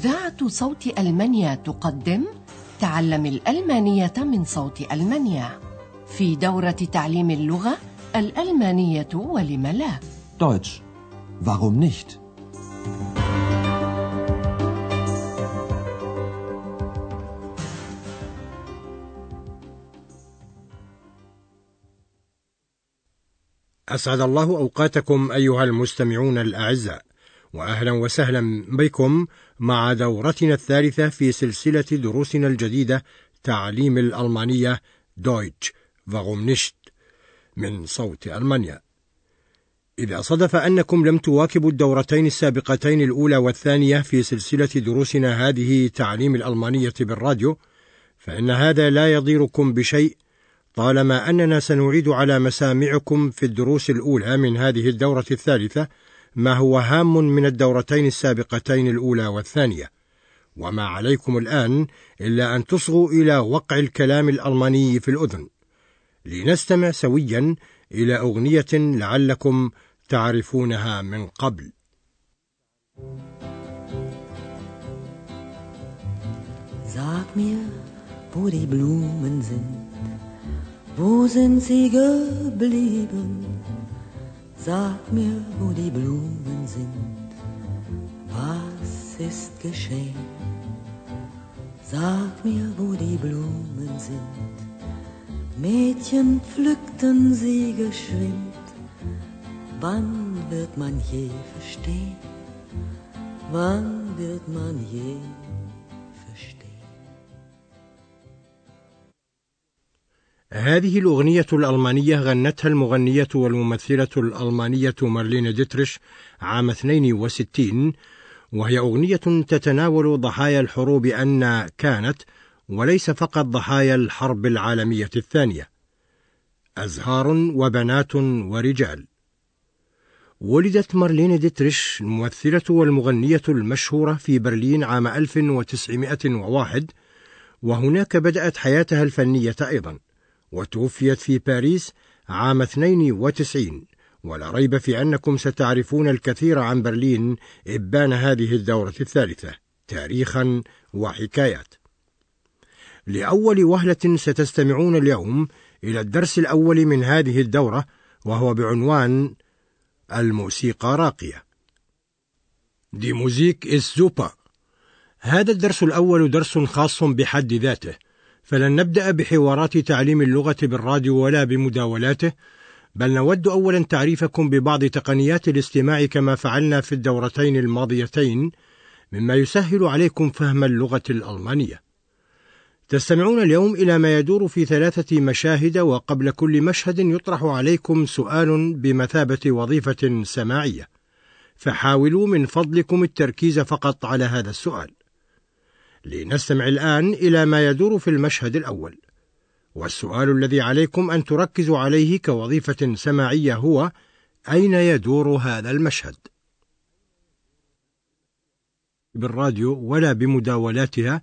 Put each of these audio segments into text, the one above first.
إذاعة صوت ألمانيا تقدم تعلم الألمانية من صوت ألمانيا في دورة تعليم اللغة الألمانية ولم لا Deutsch. Warum nicht? أسعد الله أوقاتكم أيها المستمعون الأعزاء وأهلا وسهلا بكم مع دورتنا الثالثة في سلسلة دروسنا الجديدة تعليم الألمانية دويتش nicht? من صوت ألمانيا. إذا صدف أنكم لم تواكبوا الدورتين السابقتين الأولى والثانية في سلسلة دروسنا هذه تعليم الألمانية بالراديو فإن هذا لا يضيركم بشيء طالما أننا سنعيد على مسامعكم في الدروس الأولى من هذه الدورة الثالثة ما هو هام من الدورتين السابقتين الأولى والثانية. وما عليكم الآن إلا أن تصغوا إلى وقع الكلام الألماني في الأذن. لنستمع سويا إلى أغنية لعلكم تعرفونها من قبل. Sag mir, wo die Blumen sind, wo sind sie geblieben? Sag mir, wo die Blumen sind, was ist geschehen? Sag mir, wo die Blumen sind. Mädchen pflückten sie geschwind. Wann wird man je verstehen? Wann wird man je هذه الأغنية الألمانية غنتها المغنية والممثلة الألمانية مارلين ديتريش عام 62 وهي أغنية تتناول ضحايا الحروب أن كانت وليس فقط ضحايا الحرب العالمية الثانية. أزهار وبنات ورجال. ولدت مارلين ديتريش الممثلة والمغنية المشهورة في برلين عام 1901 وهناك بدأت حياتها الفنية أيضا. وتوفيت في باريس عام 92 ولا ريب في أنكم ستعرفون الكثير عن برلين إبان هذه الدورة الثالثة. تاريخا وحكايات. لأول وهلة ستستمعون اليوم إلى الدرس الأول من هذه الدورة وهو بعنوان الموسيقى راقية. Die Musik ist super هذا الدرس الأول درس خاص بحد ذاته. فلن نبدأ بحوارات تعليم اللغة بالراديو ولا بمداولاته بل نود أولا تعريفكم ببعض تقنيات الاستماع كما فعلنا في الدورتين الماضيتين مما يسهل عليكم فهم اللغة الألمانية. تستمعون اليوم إلى ما يدور في ثلاثة مشاهد وقبل كل مشهد يطرح عليكم سؤال بمثابة وظيفة سماعية. فحاولوا من فضلكم التركيز فقط على هذا السؤال. لنستمع الآن إلى ما يدور في المشهد الأول والسؤال الذي عليكم أن تركزوا عليه كوظيفة سماعية هو أين يدور هذا المشهد؟ بالراديو ولا بمداولاتها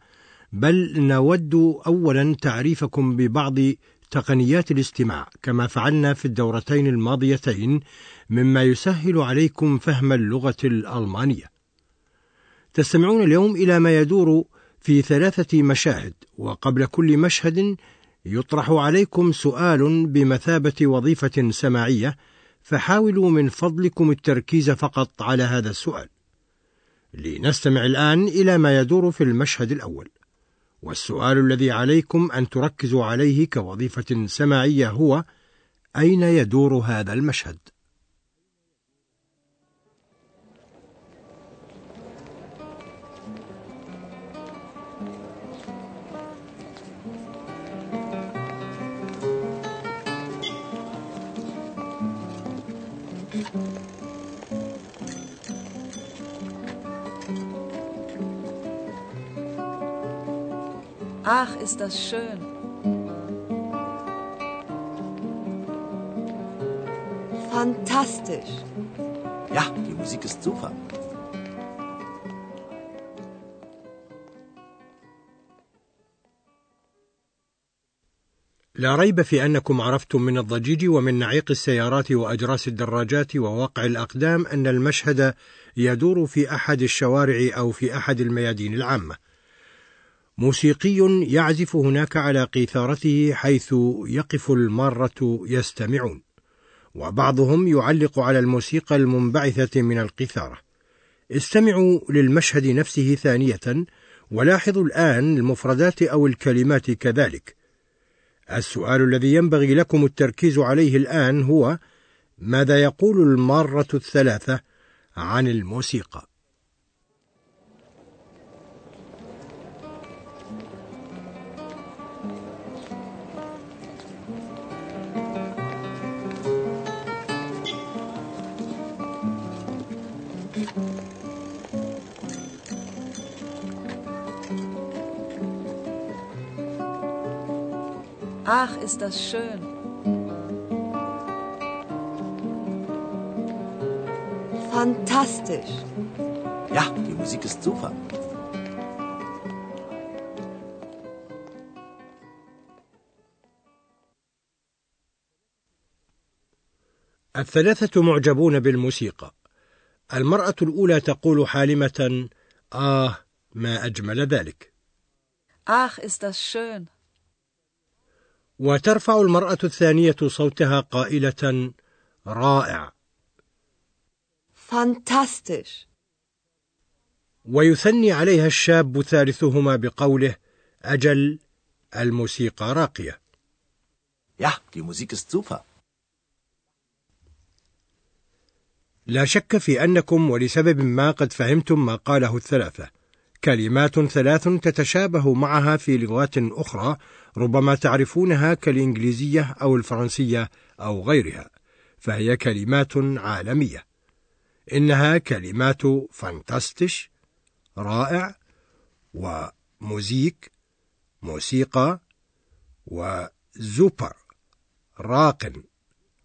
بل نود أولا تعريفكم ببعض تقنيات الاستماع كما فعلنا في الدورتين الماضيتين مما يسهل عليكم فهم اللغة الألمانية. تستمعون اليوم إلى ما يدور في ثلاثة مشاهد وقبل كل مشهد يطرح عليكم سؤال بمثابة وظيفة سماعية فحاولوا من فضلكم التركيز فقط على هذا السؤال. لنستمع الآن إلى ما يدور في المشهد الأول. والسؤال الذي عليكم أن تركزوا عليه كوظيفة سماعية هو: أين يدور هذا المشهد؟ Ach, ist das schön. Fantastisch. Ja, die Musik ist super. لا ريب في أنكم عرفتم من الضجيج ومن نعيق السيارات وأجراس الدراجات ووقع الأقدام أن المشهد يدور في أحد الشوارع أو في أحد الميادين العامة. موسيقي يعزف هناك على قيثارته حيث يقف المارة يستمعون، وبعضهم يعلق على الموسيقى المنبعثة من القيثارة. استمعوا للمشهد نفسه ثانية، ولاحظوا الآن المفردات أو الكلمات كذلك. السؤال الذي ينبغي لكم التركيز عليه الآن هو: ماذا يقول المارة الثلاثة عن الموسيقى؟ Ach, ist das schön. Fantastisch. Ja, die Musik ist super. الثلاثة معجبون بالموسيقى. المرأة الأولى تقول حالمة: آه ما أجمل ذلك. آخ إست das schön. وترفع المرأة الثانية صوتها قائلة: رائع. Fantastisch. ويثني عليها الشاب ثالثهما بقوله: أجل الموسيقى راقية. Ja, die Musik ist super. لا شك في أنكم ولسبب ما قد فهمتم ما قاله الثلاثة. كلمات ثلاث تتشابه معها في لغات أخرى ربما تعرفونها كالإنجليزية أو الفرنسية أو غيرها، فهي كلمات عالمية. إنها كلمات فانتاستيش رائع وموزيك موسيقى وزوبر راق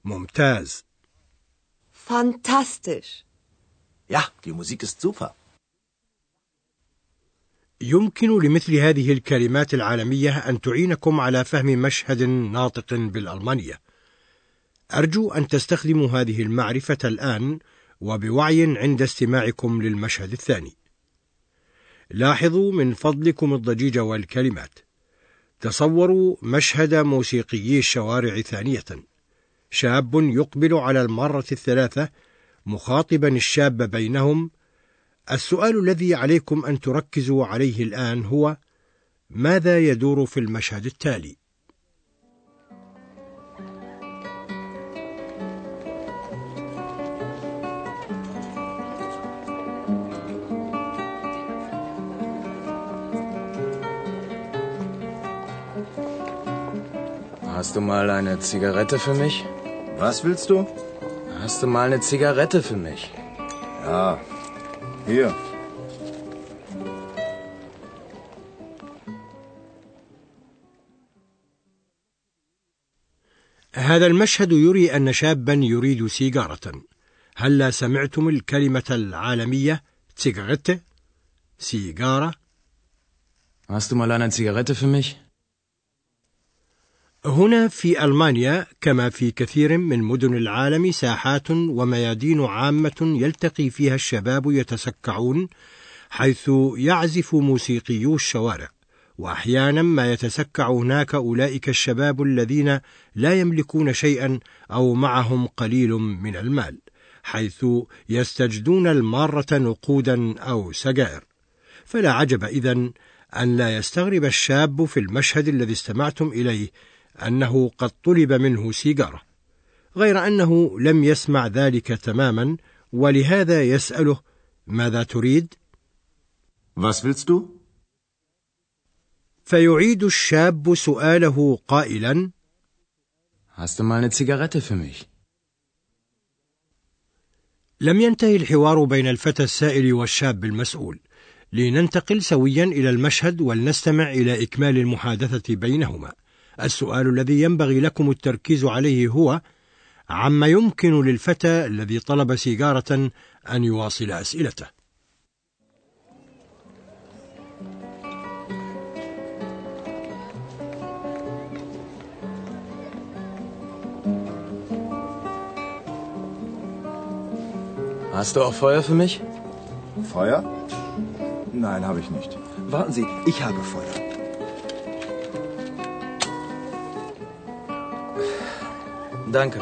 ممتاز Fantastisch. Ja, die Musik ist super. يمكن لمثل هذه الكلمات العالمية أن تعينكم على فهم مشهد ناطق بالألمانية. أرجو أن تستخدموا هذه المعرفة الآن وبوعي عند استماعكم للمشهد الثاني. لاحظوا من فضلكم الضجيج والكلمات. تصوروا مشهد موسيقيي الشوارع ثانية. شاب يقبل على المرة الثلاثة مخاطبا الشاب بينهم السؤال الذي عليكم ان تركزوا عليه الان هو ماذا يدور في المشهد التالي Hast du mal eine Zigarette für mich? Was willst du? Hast du mal eine Zigarette für mich? Ja. Hier. هذا المشهد يري أن شابا يريد سيجارة. هلا سمعتم الكلمة العالمية سيجارة؟ سيجارة؟ Hast du mal eine Zigarette für mich? هنا في ألمانيا كما في كثير من مدن العالم ساحات وميادين عامة يلتقي فيها الشباب يتسكعون حيث يعزف موسيقيو الشوارع. وأحيانا ما يتسكع هناك أولئك الشباب الذين لا يملكون شيئا أو معهم قليل من المال حيث يستجدون المارة نقودا أو سجائر. فلا عجب إذن أن لا يستغرب الشاب في المشهد الذي استمعتم إليه أنه قد طلب منه سيجارة غير أنه لم يسمع ذلك تماما ولهذا يسأله ماذا تريد Was willst du? فيعيد الشاب سؤاله قائلا Hast du mal eine Zigarette für mich? لم ينتهي الحوار بين الفتى السائل والشاب المسؤول لننتقل سويا إلى المشهد ولنستمع إلى إكمال المحادثة بينهما السؤال الذي ينبغي لكم التركيز عليه هو عما يمكن للفتى الذي طلب سيجارة أن يواصل أسئلته. Hast du auch Feuer für mich? Feuer? Nein, habe ich nicht. Warten Sie, ich habe Feuer. Danke.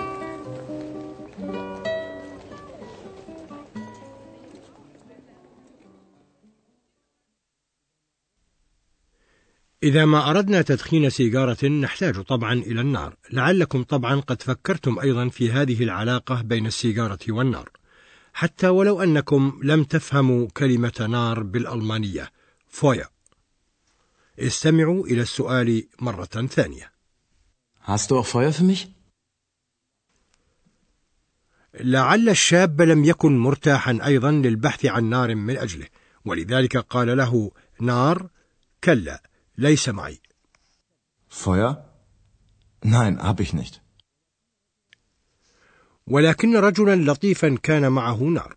إذا ما أردنا تدخين سيجارة نحتاج طبعا إلى النار لعلكم طبعا قد فكرتم أيضا في هذه العلاقة بين السيجارة والنار حتى ولو أنكم لم تفهموا كلمة نار بالألمانية فويا استمعوا إلى السؤال مرة ثانية Hast du auch Feuer für mich? لعل الشاب لم يكن مرتاحا أيضا للبحث عن نار من أجله ولذلك قال له نار كلا ليس معي Feuer? Nein, habe ich nicht. ولكن رجلا لطيفا كان معه نار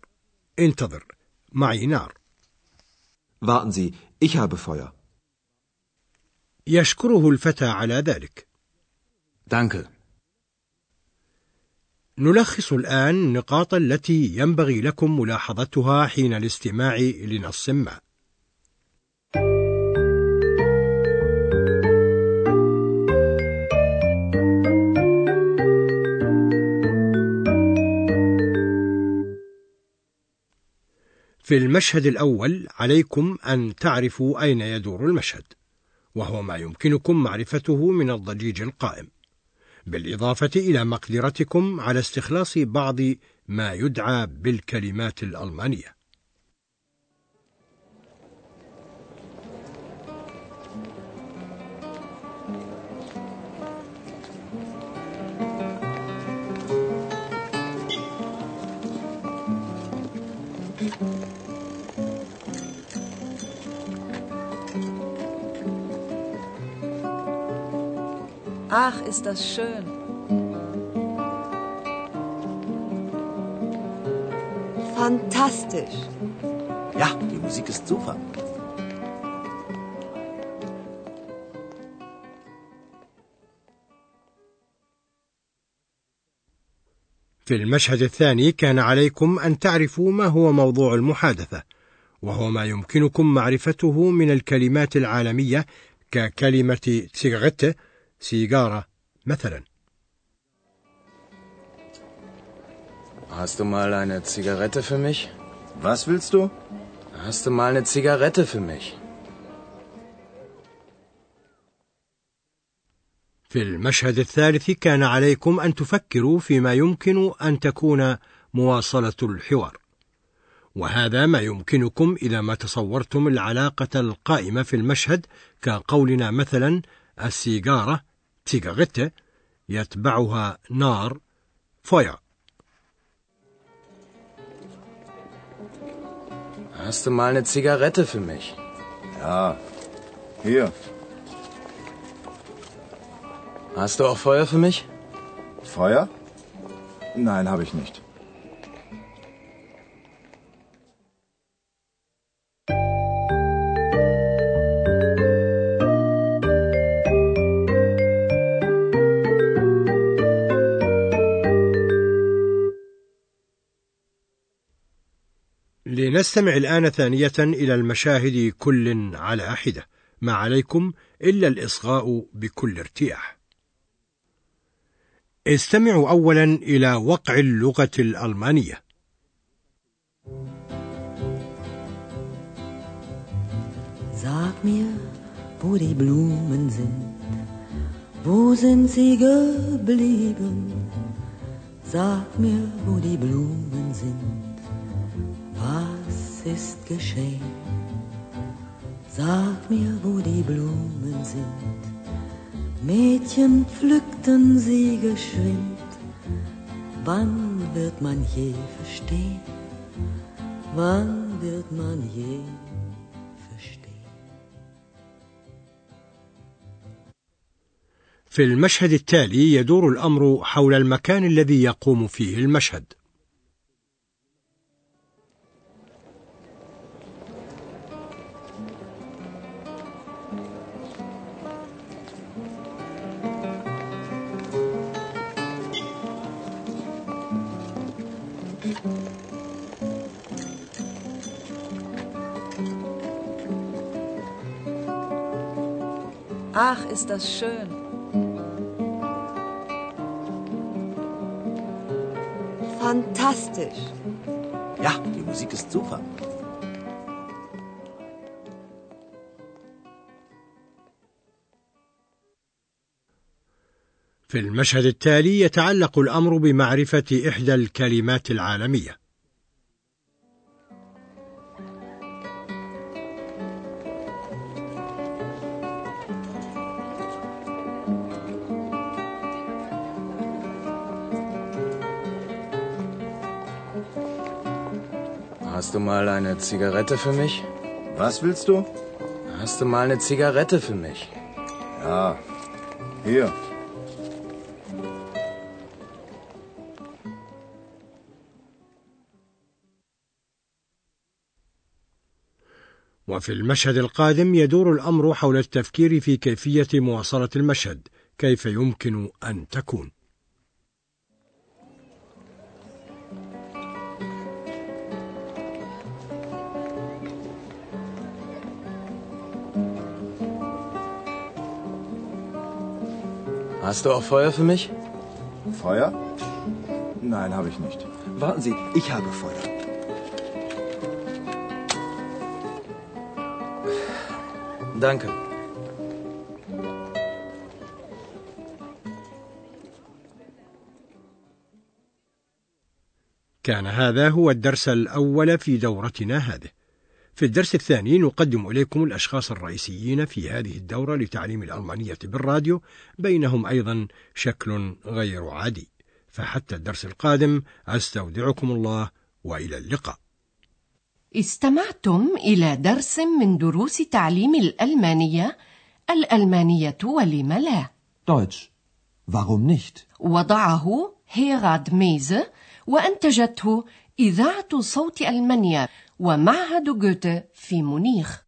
انتظر معي نار Warten Sie, ich habe Feuer. يشكره الفتى على ذلك Danke. نلخص الآن النقاط التي ينبغي لكم ملاحظتها حين الاستماع لنص ما. في المشهد الأول عليكم أن تعرفوا أين يدور المشهد وهو ما يمكنكم معرفته من الضجيج القائم. بالإضافة إلى مقدرتكم على استخلاص بعض ما يدعى بالكلمات الألمانية. Ach, ist das schön. Fantastisch. Ja, die Musik ist super. في المشهد الثاني كان عليكم أن تعرفوا ما هو موضوع المحادثة وهو ما يمكنكم معرفته من الكلمات العالمية ككلمة سيغريت سيجارة مثلا Hast du mal eine Zigarette für mich? Was willst du? Hast du mal eine Zigarette für mich? في المشهد الثالث كان عليكم أن تفكروا فيما يمكن أن تكون مواصلة الحوار وهذا ما يمكنكم إذا ما تصورتم العلاقة القائمة في المشهد كقولنا مثلا السيجارة سيجاريت يتبعها نار فويا Hast du mal eine Zigarette für mich? Ja. Hier. Hast du auch Feuer für mich? Feuer? Nein, habe ich nicht. لنستمع الآن ثانية إلى المشاهد كل على حدة. ما عليكم إلا الإصغاء بكل ارتياح. استمعوا أولا إلى وقع اللغة الألمانية. Sag mir, wo die Blumen sind, wo sind sie geblieben? Sag mir, wo die Blumen sind, ist geschehen? Sag mir, wo die Blumen sind. Mädchen pflückten sie geschwind. Wann wird man je verstehen? Wann wird man je verstehen? في المشهد التالي يدور الأمر حول المكان الذي يقوم فيه المشهد ist das schön. Fantastisch. Ja, die Musik ist super. في المشهد التالي يتعلق الأمر بمعرفة إحدى الكلمات العالمية Hast du mal eine Zigarette für mich? Was willst du? Hast du mal eine Zigarette für mich? Ja. Hier. وفي المشهد القادم يدور الأمر حول التفكير في كيفية مواصلة المشهد كيف يمكن أن تكون Hast du auch Feuer für mich? Feuer? Nein, habe ich nicht. Warten Sie, ich habe Feuer. Danke. كان هذا هو الدرس الأول في دورتنا هذه في الدرس الثاني نقدم إليكم الأشخاص الرئيسيين في هذه الدورة لتعليم الألمانية بالراديو بينهم أيضا شكل غير عادي فحتى الدرس القادم أستودعكم الله وإلى اللقاء استمعتم إلى درس من دروس تعليم الألمانية الألمانية ولم لا Deutsch. Warum nicht? وضعه هيراد ميزه وأنتجته إذاعة صوت ألمانيا ومعهد جوته في مونيخ.